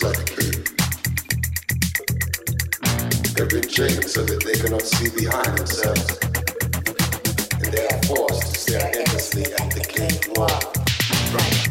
exactly. They've been chained so that they cannot see behind themselves, and they are forced to stare endlessly at the king. wall. Right.